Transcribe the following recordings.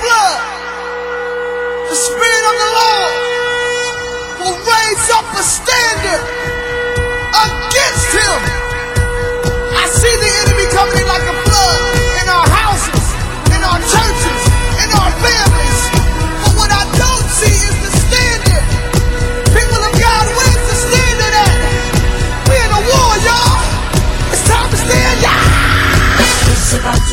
flood, the Spirit of the Lord will raise up a standard against him. I see the enemy coming in like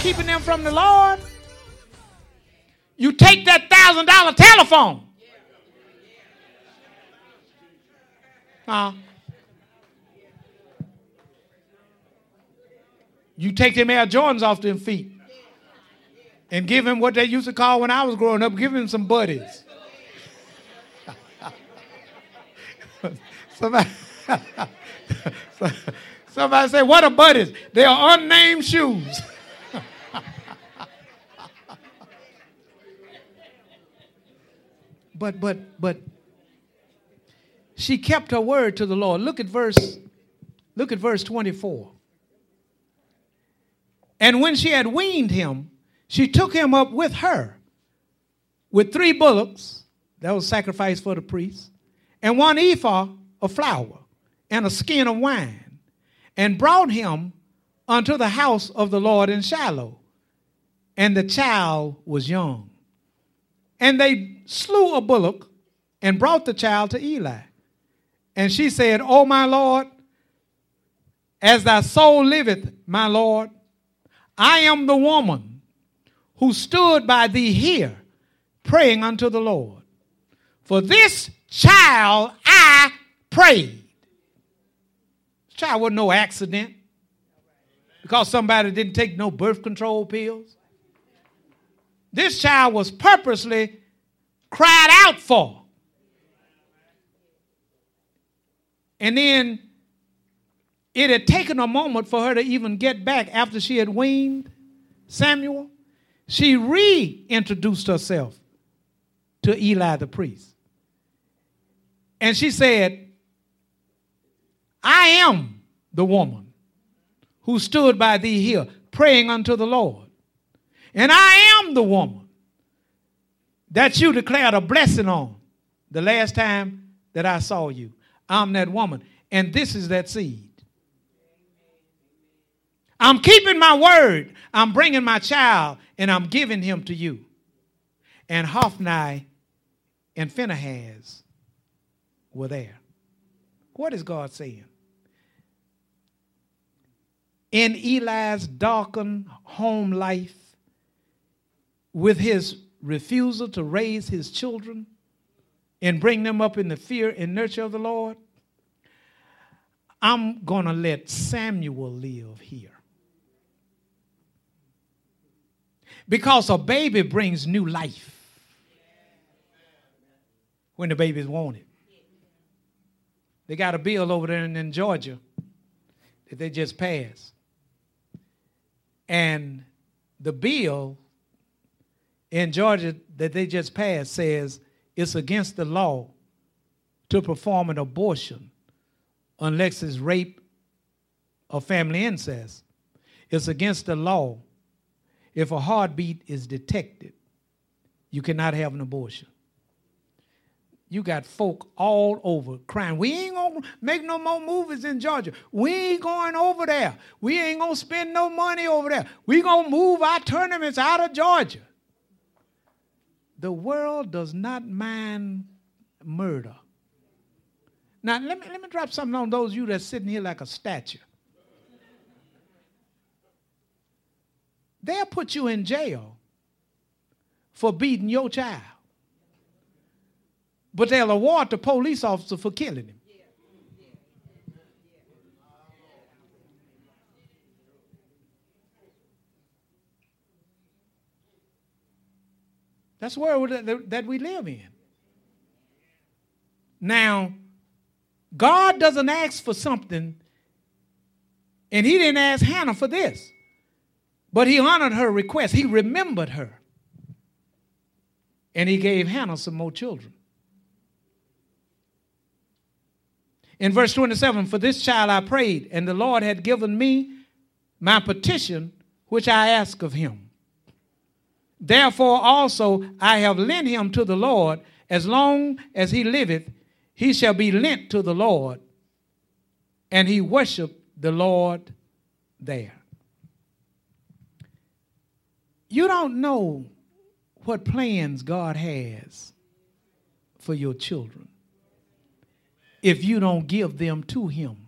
Keeping them from the Lord. You take that thousand dollar telephone. Huh? You take them Air Jordans off them feet and give him what they used to call when I was growing up, give him some buddies. Somebody, somebody say, What are buddies? They are unnamed shoes. But, but, but, she kept her word to the Lord. Look at verse, look at verse 24. And when she had weaned him, she took him up with her with three bullocks, that was sacrifice for the priest, and one ephah of flour, and a skin of wine, and brought him unto the house of the Lord in Shiloh. And the child was young. And they slew a bullock and brought the child to Eli. And she said, O my Lord, as thy soul liveth, my Lord, I am the woman who stood by thee here praying unto the Lord. For this child I prayed. This child wasn't no accident because somebody didn't take no birth control pills. This child was purposely cried out for. And then it had taken a moment for her to even get back after she had weaned Samuel. She reintroduced herself to Eli the priest. And she said, I am the woman who stood by thee here praying unto the Lord. And I the woman that you declared a blessing on the last time that I saw you. I'm that woman. And this is that seed. I'm keeping my word. I'm bringing my child and I'm giving him to you. And Hophni and Phinehas were there. What is God saying? In Eli's darkened home life, with his refusal to raise his children and bring them up in the fear and nurture of the Lord, I'm going to let Samuel live here. Because a baby brings new life when the baby's wanted. They got a bill over there in, in Georgia that they just passed. And the bill in Georgia that they just passed says it's against the law to perform an abortion unless it's rape or family incest. It's against the law. If a heartbeat is detected, you cannot have an abortion. You got folk all over crying. We ain't gonna make no more movies in Georgia. We ain't going over there. We ain't gonna spend no money over there. We gonna move our tournaments out of Georgia. The world does not mind murder. Now, let me, let me drop something on those of you that's sitting here like a statue. They'll put you in jail for beating your child. But they'll award the police officer for killing him. That's the world that we live in. Now, God doesn't ask for something, and He didn't ask Hannah for this, but He honored her request. He remembered her, and He gave Hannah some more children. In verse 27, for this child I prayed, and the Lord had given me my petition which I asked of him. Therefore also I have lent him to the Lord, as long as he liveth, he shall be lent to the Lord. And he worshiped the Lord there. You don't know what plans God has for your children if you don't give them to Him.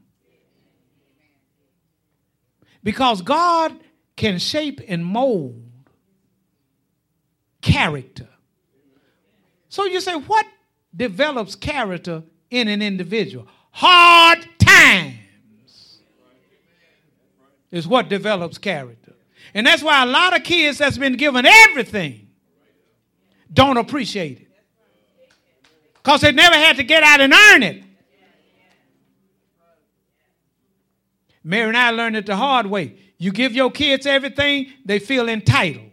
Because God can shape and mold character. So you say, what develops character in an individual? Hard times is what develops character. And that's why a lot of kids that's been given everything don't appreciate it. Because they never had to get out and earn it. Mary and I learned it the hard way. You give your kids everything, they feel entitled.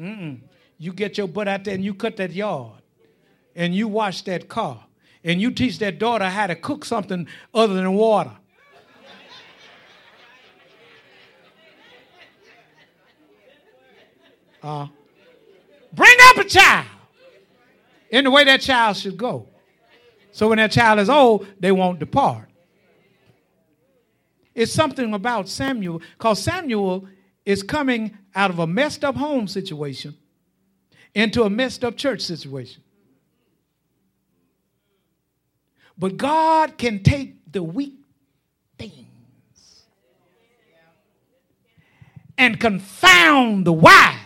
Mm-mm. You get your butt out there and you cut that yard and you wash that car and you teach that daughter how to cook something other than water. Uh, bring up a child in the way that child should go. So when that child is old, they won't depart. It's something about Samuel, because Samuel is coming out of a messed up home situation into a messed up church situation. But God can take the weak things and confound the wise.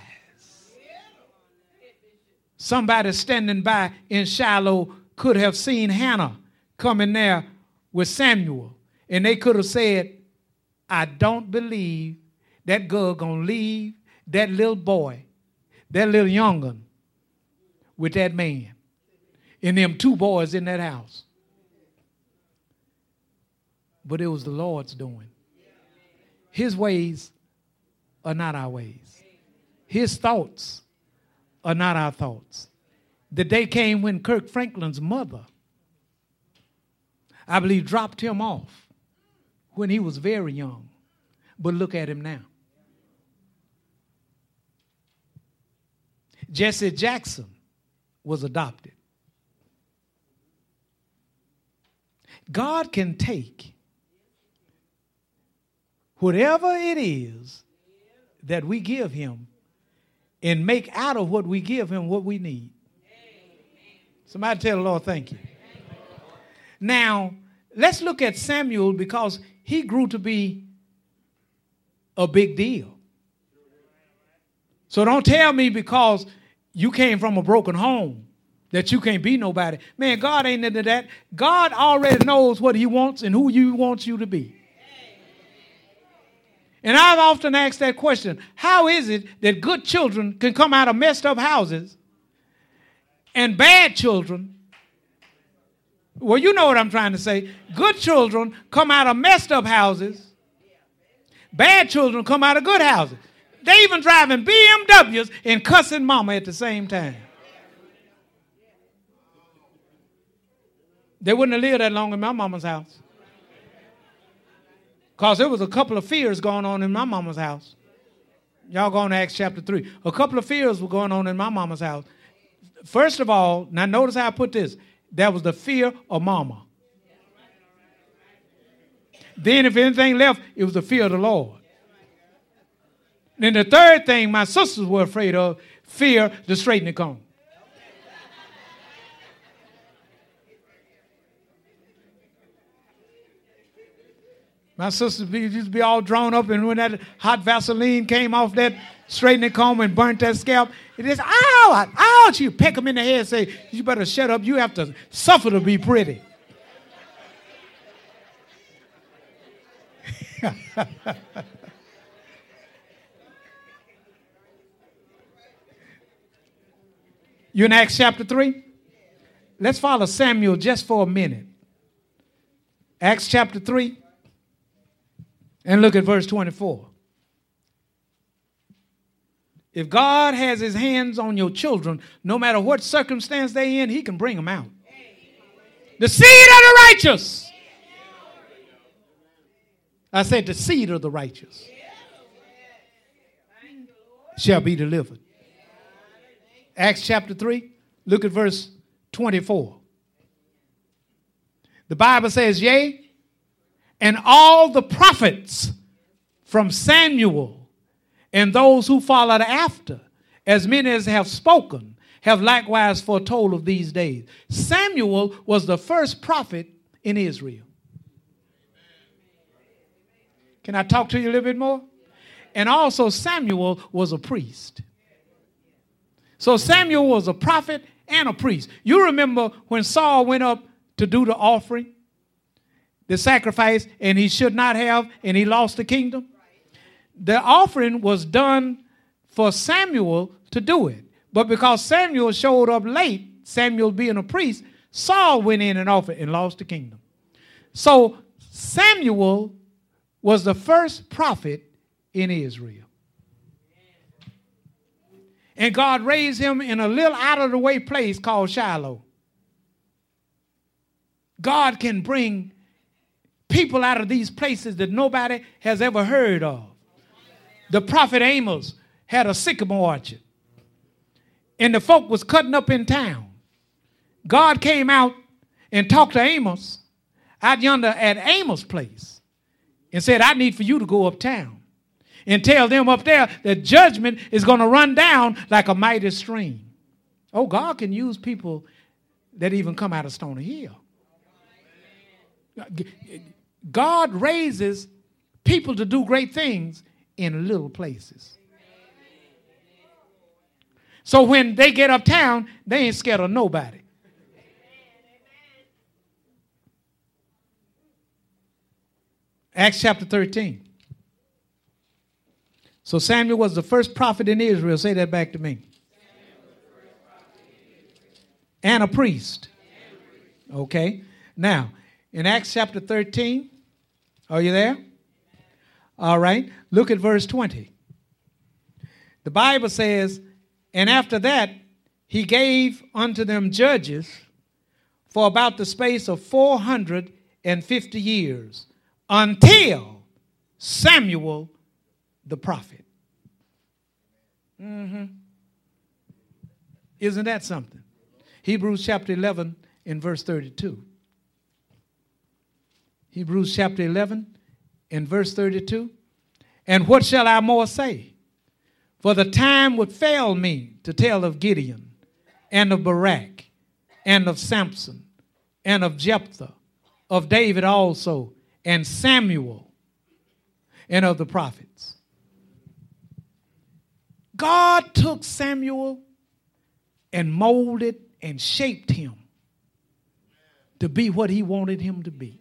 Somebody standing by in Shiloh could have seen Hannah coming there with Samuel, and they could have said, I don't believe that girl gonna leave that little boy, that little young'un, with that man, and them two boys in that house. But it was the Lord's doing. His ways are not our ways. His thoughts are not our thoughts. The day came when Kirk Franklin's mother, I believe, dropped him off when he was very young. But look at him now. Jesse Jackson was adopted. God can take whatever it is that we give him and make out of what we give him what we need. Somebody tell the Lord, thank you. Now, let's look at Samuel because he grew to be a big deal. So don't tell me because you came from a broken home that you can't be nobody. Man, God ain't into that. God already knows what He wants and who you wants you to be. And I've often asked that question how is it that good children can come out of messed up houses and bad children? Well, you know what I'm trying to say. Good children come out of messed up houses, bad children come out of good houses. They even driving BMWs and cussing mama at the same time. They wouldn't have lived that long in my mama's house. Because there was a couple of fears going on in my mama's house. Y'all go on to Acts chapter 3. A couple of fears were going on in my mama's house. First of all, now notice how I put this. That was the fear of mama. Then, if anything left, it was the fear of the Lord. Then the third thing my sisters were afraid of fear the straightening comb. My sisters used to be all drawn up, and when that hot Vaseline came off that straightening comb and burnt that scalp, it is ow, ow! You peck them in the head and say, You better shut up, you have to suffer to be pretty. you in Acts chapter 3? Let's follow Samuel just for a minute. Acts chapter 3 and look at verse 24. If God has his hands on your children, no matter what circumstance they're in, he can bring them out. The seed of the righteous. I said the seed of the righteous shall be delivered. Acts chapter 3, look at verse 24. The Bible says, Yea, and all the prophets from Samuel and those who followed after, as many as have spoken, have likewise foretold of these days. Samuel was the first prophet in Israel. Can I talk to you a little bit more? And also, Samuel was a priest. So, Samuel was a prophet and a priest. You remember when Saul went up to do the offering, the sacrifice, and he should not have, and he lost the kingdom? The offering was done for Samuel to do it. But because Samuel showed up late, Samuel being a priest, Saul went in and offered and lost the kingdom. So Samuel was the first prophet in Israel. And God raised him in a little out of the way place called Shiloh. God can bring people out of these places that nobody has ever heard of. The prophet Amos had a sycamore orchard, and the folk was cutting up in town. God came out and talked to Amos out yonder at Amos' place and said, I need for you to go uptown and tell them up there that judgment is going to run down like a mighty stream. Oh, God can use people that even come out of Stony Hill. God raises people to do great things in little places. So when they get uptown, they ain't scared of nobody. Acts chapter 13. So Samuel was the first prophet in Israel. Say that back to me. And a priest. Okay. Now, in Acts chapter 13, are you there? All right. Look at verse 20. The Bible says, And after that, he gave unto them judges for about the space of 450 years until Samuel the prophet. Mm-hmm. Isn't that something? Hebrews chapter 11 in verse 32. Hebrews chapter 11 in verse 32. And what shall I more say? For the time would fail me to tell of Gideon and of Barak and of Samson and of Jephthah, of David also, and Samuel, and of the prophets. God took Samuel and molded and shaped him to be what he wanted him to be.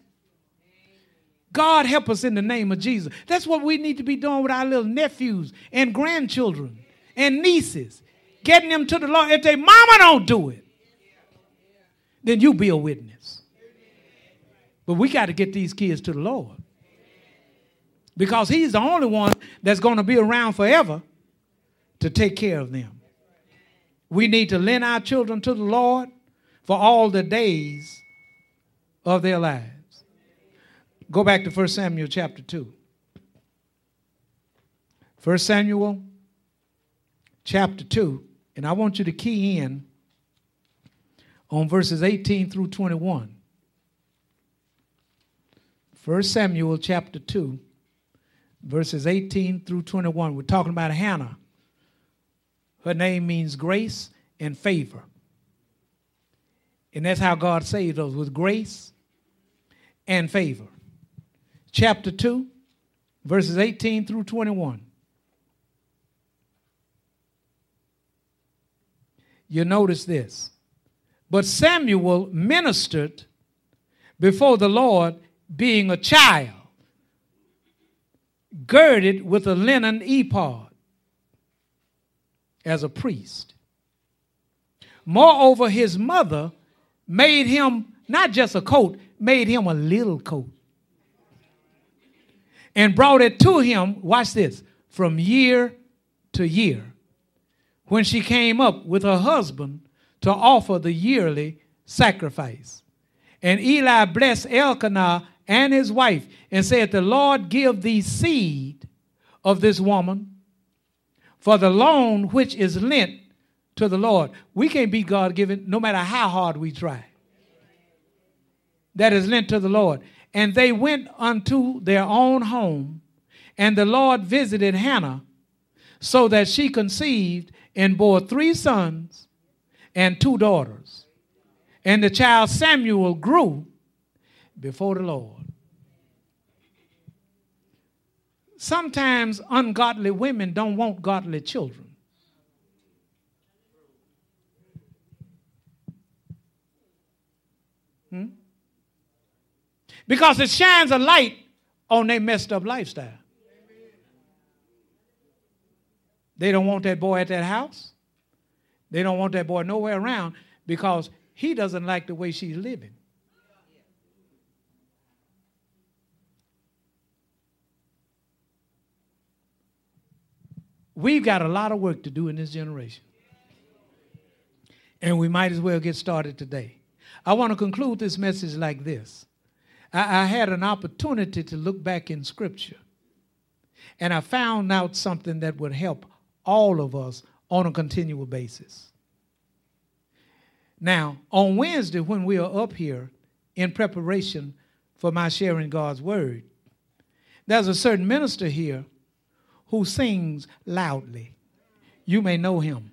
God help us in the name of Jesus. That's what we need to be doing with our little nephews and grandchildren and nieces. Getting them to the Lord. If their mama don't do it, then you be a witness. But we got to get these kids to the Lord. Because he's the only one that's going to be around forever to take care of them. We need to lend our children to the Lord for all the days of their lives. Go back to 1 Samuel chapter 2. 1 Samuel chapter 2, and I want you to key in on verses 18 through 21. 1 Samuel chapter 2, verses 18 through 21. We're talking about Hannah. Her name means grace and favor. And that's how God saved us with grace and favor. chapter 2, verses 18 through 21. You notice this. But Samuel ministered before the Lord, being a child, girded with a linen ephod as a priest. Moreover, his mother made him not just a coat, made him a little coat. And brought it to him, watch this, from year to year. When she came up with her husband to offer the yearly sacrifice. And Eli blessed Elkanah and his wife and said, The Lord give thee seed of this woman for the loan which is lent to the Lord. We can't be God given no matter how hard we try. That is lent to the Lord. And they went unto their own home, and the Lord visited Hannah, so that she conceived and bore three sons and two daughters. And the child Samuel grew before the Lord. Sometimes ungodly women don't want godly children. Hmm? Because it shines a light on their messed up lifestyle. They don't want that boy at that house. They don't want that boy nowhere around because he doesn't like the way she's living. We've got a lot of work to do in this generation. And we might as well get started today. I want to conclude this message like this I, I had an opportunity to look back in Scripture, and I found out something that would help all of us on a continual basis. Now, on Wednesday, when we are up here in preparation for my sharing God's word, there's a certain minister here who sings loudly. You may know him.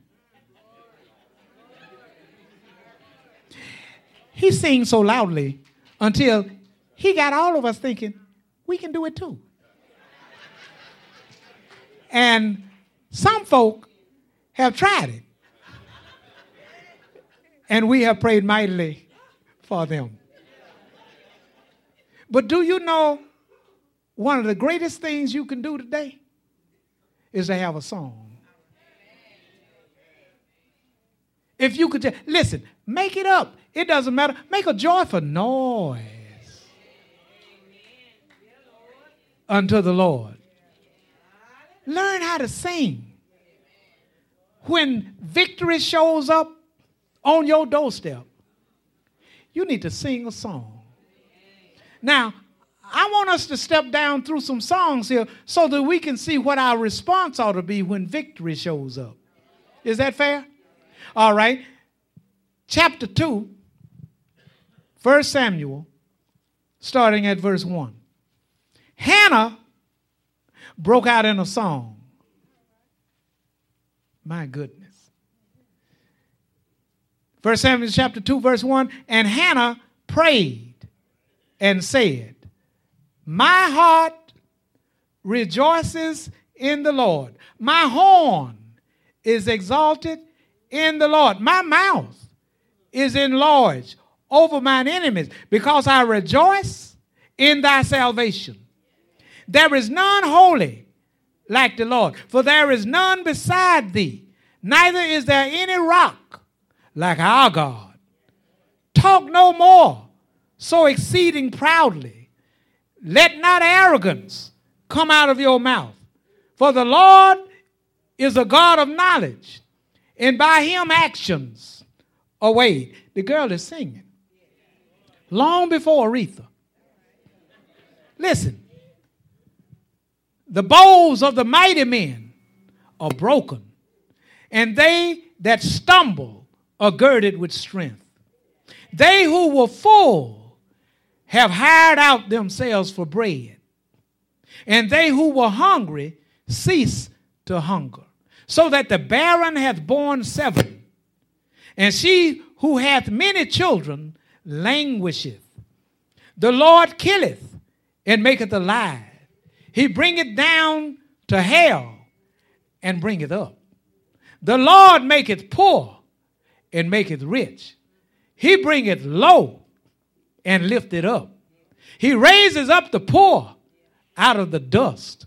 He sings so loudly until he got all of us thinking, we can do it too. And some folk have tried it. And we have prayed mightily for them. But do you know one of the greatest things you can do today? Is to have a song. If you could just, listen, make it up. It doesn't matter. Make a joyful noise unto the Lord. Learn how to sing. When victory shows up on your doorstep, you need to sing a song. Now, I want us to step down through some songs here so that we can see what our response ought to be when victory shows up. Is that fair? All right. Chapter 2, 1 Samuel, starting at verse 1. Hannah broke out in a song. My goodness. 1 Samuel chapter 2, verse 1 And Hannah prayed and said, my heart rejoices in the Lord. My horn is exalted in the Lord. My mouth is enlarged over mine enemies because I rejoice in thy salvation. There is none holy like the Lord, for there is none beside thee, neither is there any rock like our God. Talk no more so exceeding proudly let not arrogance come out of your mouth. For the Lord is a God of knowledge, and by him actions are weighed. The girl is singing. Long before Aretha. Listen. The bows of the mighty men are broken, and they that stumble are girded with strength. They who were full have hired out themselves for bread. And they who were hungry cease to hunger. So that the barren hath borne seven, and she who hath many children languisheth. The Lord killeth and maketh alive. He bringeth down to hell and bringeth up. The Lord maketh poor and maketh rich. He bringeth low and lifteth up. He raises up the poor out of the dust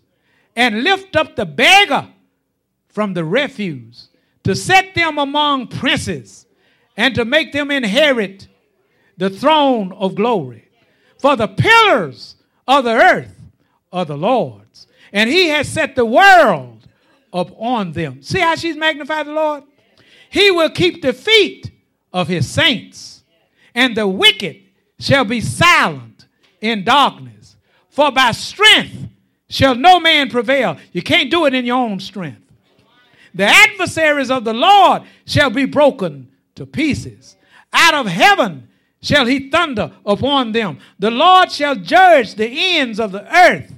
and lift up the beggar from the refuse to set them among princes and to make them inherit the throne of glory. For the pillars of the earth are the Lord's, and he has set the world up on them. See how she's magnified the Lord? He will keep the feet of his saints, and the wicked shall be silent in darkness. For by strength shall no man prevail. You can't do it in your own strength. The adversaries of the Lord shall be broken to pieces. Out of heaven shall he thunder upon them. The Lord shall judge the ends of the earth,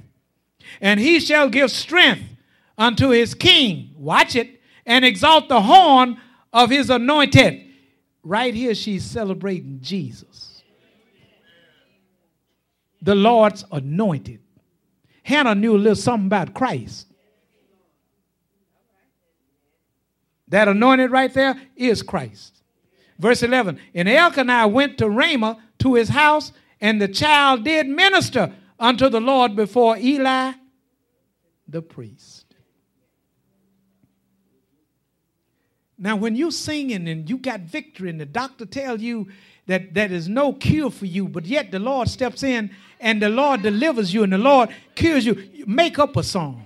and he shall give strength unto his king. Watch it, and exalt the horn of his anointed. Right here, she's celebrating Jesus, the Lord's anointed. Hannah knew a little something about Christ. That anointed right there is Christ. Verse 11 And Elkanah went to Ramah to his house, and the child did minister unto the Lord before Eli the priest. Now, when you're singing and you got victory, and the doctor tells you that there is no cure for you, but yet the Lord steps in and the Lord delivers you and the Lord cures you, make up a song.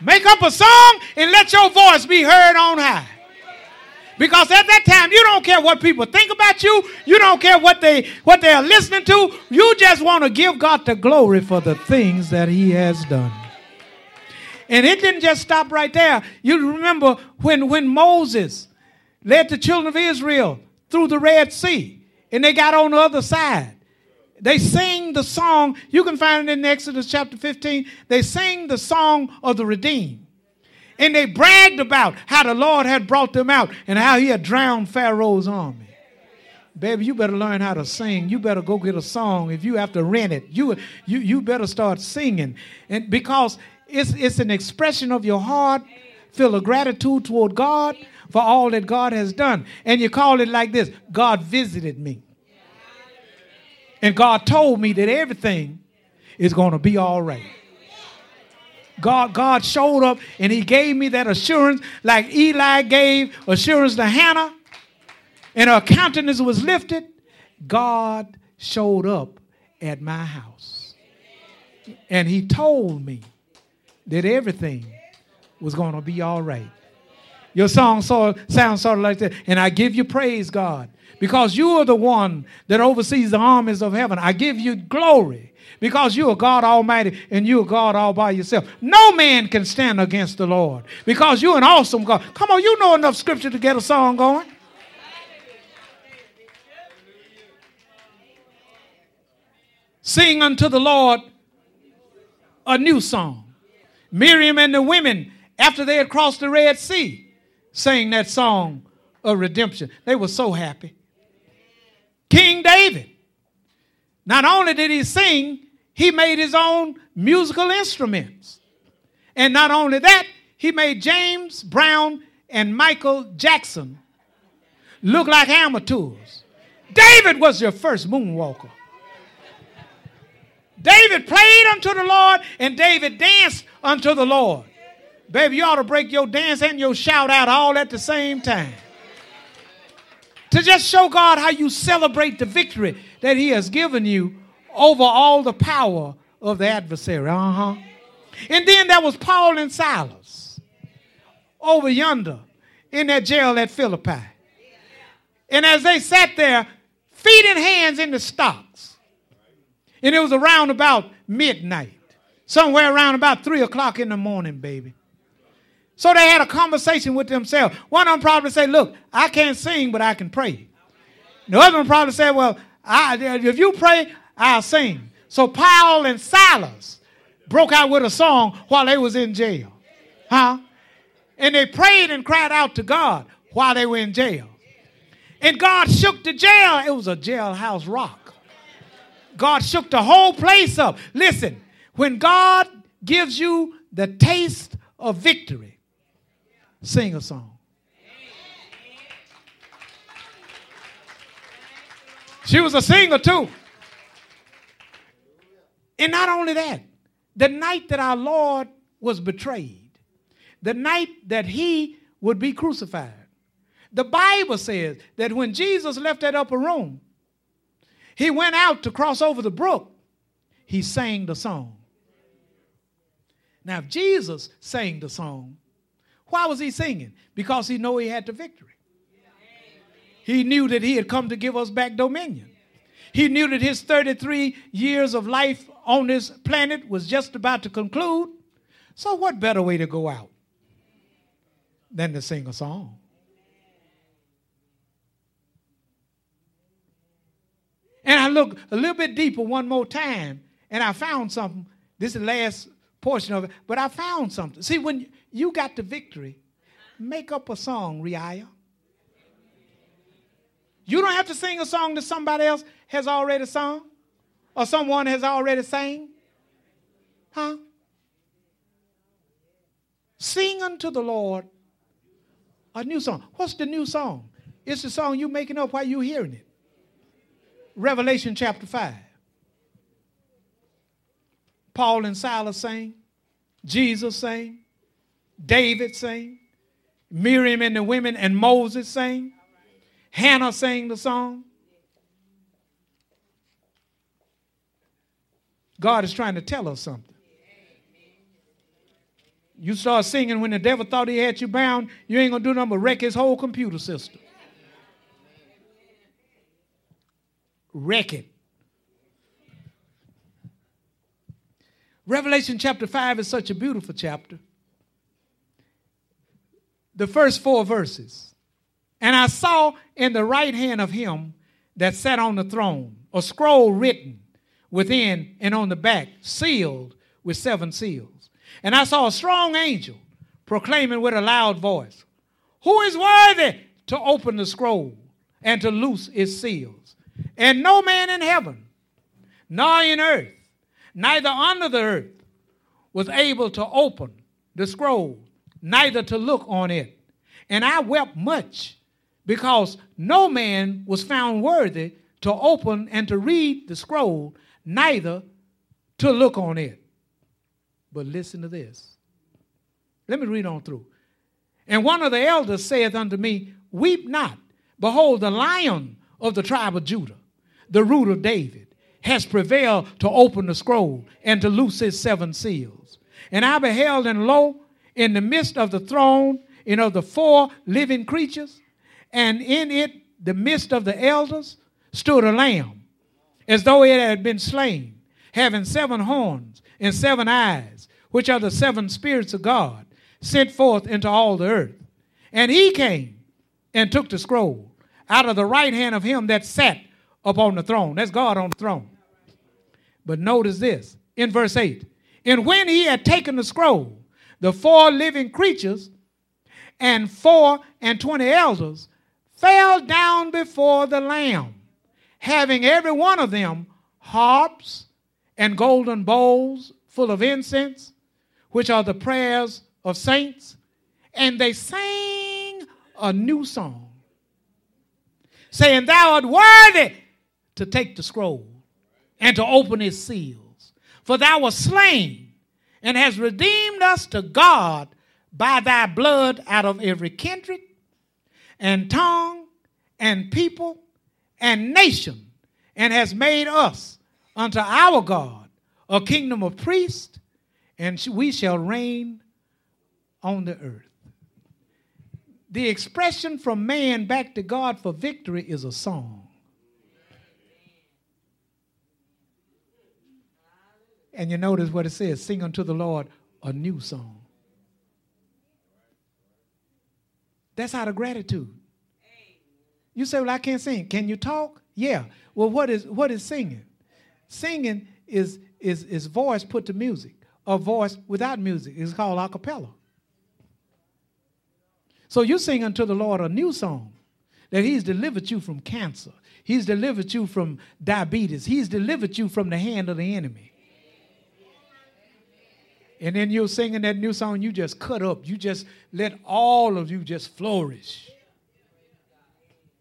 Make up a song and let your voice be heard on high. Because at that time, you don't care what people think about you. You don't care what they what they are listening to. You just want to give God the glory for the things that He has done. And it didn't just stop right there. You remember when, when Moses led the children of Israel through the Red Sea and they got on the other side. They sing the song, you can find it in Exodus chapter 15. They sing the song of the redeemed. And they bragged about how the Lord had brought them out and how he had drowned Pharaoh's army. Baby, you better learn how to sing. You better go get a song. If you have to rent it, you, you, you better start singing. And because it's, it's an expression of your heart, feel of gratitude toward God for all that God has done. And you call it like this God visited me. And God told me that everything is going to be all right. God, God showed up and he gave me that assurance like Eli gave assurance to Hannah and her countenance was lifted. God showed up at my house. And he told me that everything was going to be all right. Your song of, sounds sort of like that. And I give you praise, God, because you are the one that oversees the armies of heaven. I give you glory because you are God Almighty and you are God all by yourself. No man can stand against the Lord because you're an awesome God. Come on, you know enough scripture to get a song going. Sing unto the Lord a new song. Miriam and the women, after they had crossed the Red Sea, sang that song of redemption. They were so happy. King David, not only did he sing, he made his own musical instruments. And not only that, he made James Brown and Michael Jackson look like amateurs. David was your first moonwalker. David played unto the Lord, and David danced unto the Lord. Baby, you ought to break your dance and your shout out all at the same time. To just show God how you celebrate the victory that He has given you over all the power of the adversary. Uh huh. And then there was Paul and Silas over yonder in that jail at Philippi. And as they sat there, feet and hands in the stocks, and it was around about midnight, somewhere around about three o'clock in the morning, baby. So they had a conversation with themselves. One of them probably said, Look, I can't sing, but I can pray. The other one probably said, Well, I, if you pray, I'll sing. So Paul and Silas broke out with a song while they was in jail. Huh? And they prayed and cried out to God while they were in jail. And God shook the jail. It was a jailhouse rock. God shook the whole place up. Listen, when God gives you the taste of victory, sing a song. She was a singer too. And not only that, the night that our Lord was betrayed, the night that he would be crucified, the Bible says that when Jesus left that upper room, he went out to cross over the brook. He sang the song. Now, if Jesus sang the song, why was he singing? Because he knew he had the victory. He knew that he had come to give us back dominion. He knew that his 33 years of life on this planet was just about to conclude. So, what better way to go out than to sing a song? And I looked a little bit deeper one more time, and I found something. This is the last portion of it, but I found something. See, when you got the victory, make up a song, Riaya. You don't have to sing a song that somebody else has already sung or someone has already sang. Huh? Sing unto the Lord a new song. What's the new song? It's the song you're making up while you're hearing it. Revelation chapter 5. Paul and Silas sang, Jesus sang, David sang, Miriam and the women and Moses sang, Hannah sang the song. God is trying to tell us something. You start singing when the devil thought he had you bound, you ain't gonna do nothing but wreck his whole computer system. Wreck it. Revelation chapter 5 is such a beautiful chapter. The first four verses. And I saw in the right hand of him that sat on the throne a scroll written within and on the back, sealed with seven seals. And I saw a strong angel proclaiming with a loud voice, Who is worthy to open the scroll and to loose its seals? And no man in heaven, nor in earth, neither under the earth, was able to open the scroll, neither to look on it. And I wept much because no man was found worthy to open and to read the scroll, neither to look on it. But listen to this. Let me read on through. And one of the elders saith unto me, Weep not. Behold, the lion of the tribe of Judah, the root of David, has prevailed to open the scroll and to loose his seven seals. And I beheld, and lo, in the midst of the throne and of the four living creatures, and in it the midst of the elders, stood a lamb, as though it had been slain, having seven horns and seven eyes, which are the seven spirits of God, sent forth into all the earth. And he came and took the scroll out of the right hand of him that sat upon the throne. That's God on the throne. But notice this in verse 8. And when he had taken the scroll, the four living creatures and four and twenty elders fell down before the Lamb, having every one of them harps and golden bowls full of incense, which are the prayers of saints. And they sang a new song, saying, Thou art worthy to take the scroll and to open its seals. For thou wast slain and has redeemed us to God by thy blood out of every kindred and tongue and people and nation, and has made us unto our God a kingdom of priests, and we shall reign on the earth. The expression from man back to God for victory is a song. And you notice what it says sing unto the Lord a new song. That's out of gratitude. You say, Well, I can't sing. Can you talk? Yeah. Well, what is what is singing? Singing is is is voice put to music. A voice without music is called a cappella. So you sing unto the Lord a new song. that He's delivered you from cancer. He's delivered you from diabetes. He's delivered you from the hand of the enemy. And then you're singing that new song, you just cut up. You just let all of you just flourish.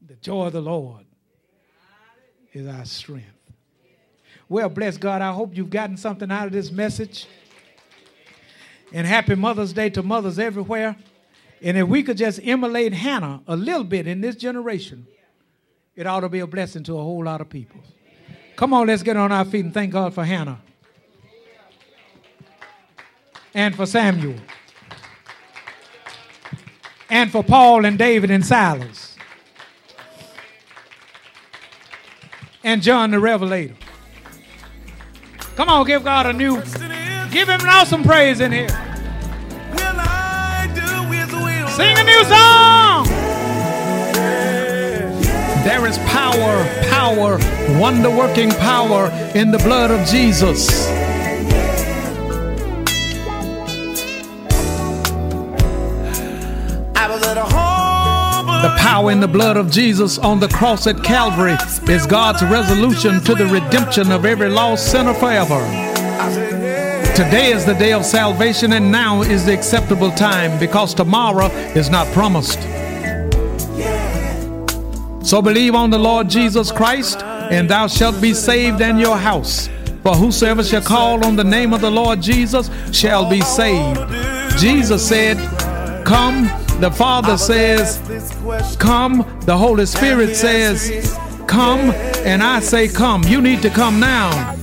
The joy of the Lord is our strength. Well, bless God. I hope you've gotten something out of this message. And happy Mother's Day to mothers everywhere. And if we could just emulate Hannah a little bit in this generation, it ought to be a blessing to a whole lot of people. Come on, let's get on our feet and thank God for Hannah and for Samuel and for Paul and David and Silas and John the Revelator. Come on, give God a new, give him an awesome praise in here. Sing a new song. There is power, power, wonder working power in the blood of Jesus. The power in the blood of Jesus on the cross at Calvary is God's resolution to the redemption of every lost sinner forever. Today is the day of salvation, and now is the acceptable time because tomorrow is not promised. So believe on the Lord Jesus Christ, and thou shalt be saved and your house. For whosoever shall call on the name of the Lord Jesus shall be saved. Jesus said, Come. The Father says, Come. The Holy Spirit says, Come. And I say, Come. You need to come now.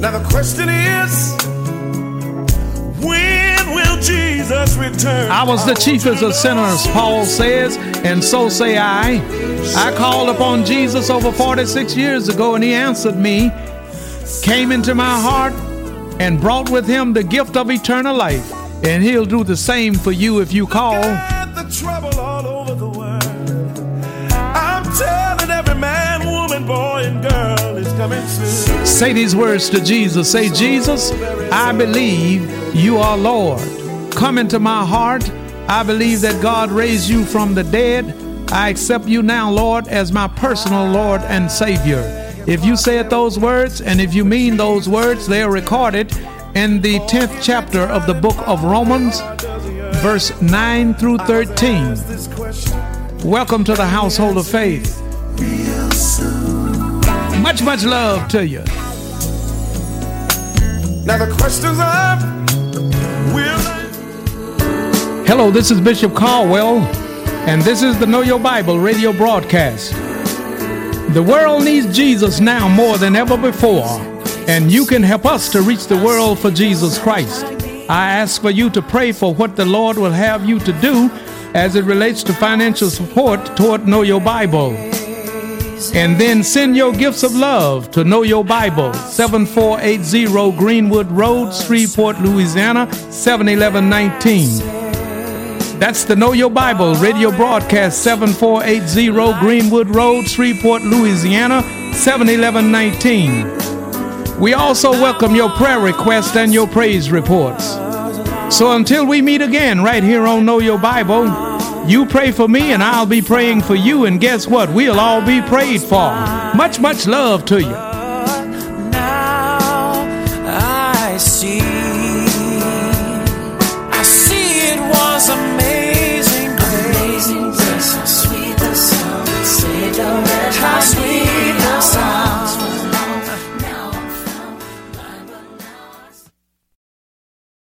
Now the question is, when will Jesus return? I was the chiefest of sinners, Paul says, and so say I. I called upon Jesus over 46 years ago, and he answered me, came into my heart, and brought with him the gift of eternal life. And he'll do the same for you if you call. Got the trouble all over the world. I'm telling every man, woman, boy, and girl is coming soon. Say these words to Jesus. Say, Jesus, I believe you are Lord. Come into my heart. I believe that God raised you from the dead. I accept you now, Lord, as my personal Lord and Savior. If you said those words and if you mean those words, they are recorded in the 10th chapter of the book of Romans, verse 9 through 13. Welcome to the household of faith. Much, much love to you. Now the questions I? Hello, this is Bishop Caldwell, and this is the Know Your Bible radio broadcast. The world needs Jesus now more than ever before, and you can help us to reach the world for Jesus Christ. I ask for you to pray for what the Lord will have you to do as it relates to financial support toward Know Your Bible. And then send your gifts of love to Know Your Bible, 7480 Greenwood Road, Shreveport, Louisiana, 71119. That's the Know Your Bible radio broadcast, 7480 Greenwood Road, Shreveport, Louisiana, 71119. We also welcome your prayer requests and your praise reports. So until we meet again right here on Know Your Bible, you pray for me and I'll be praying for you. And guess what? We'll all be prayed for. Much, much love to you.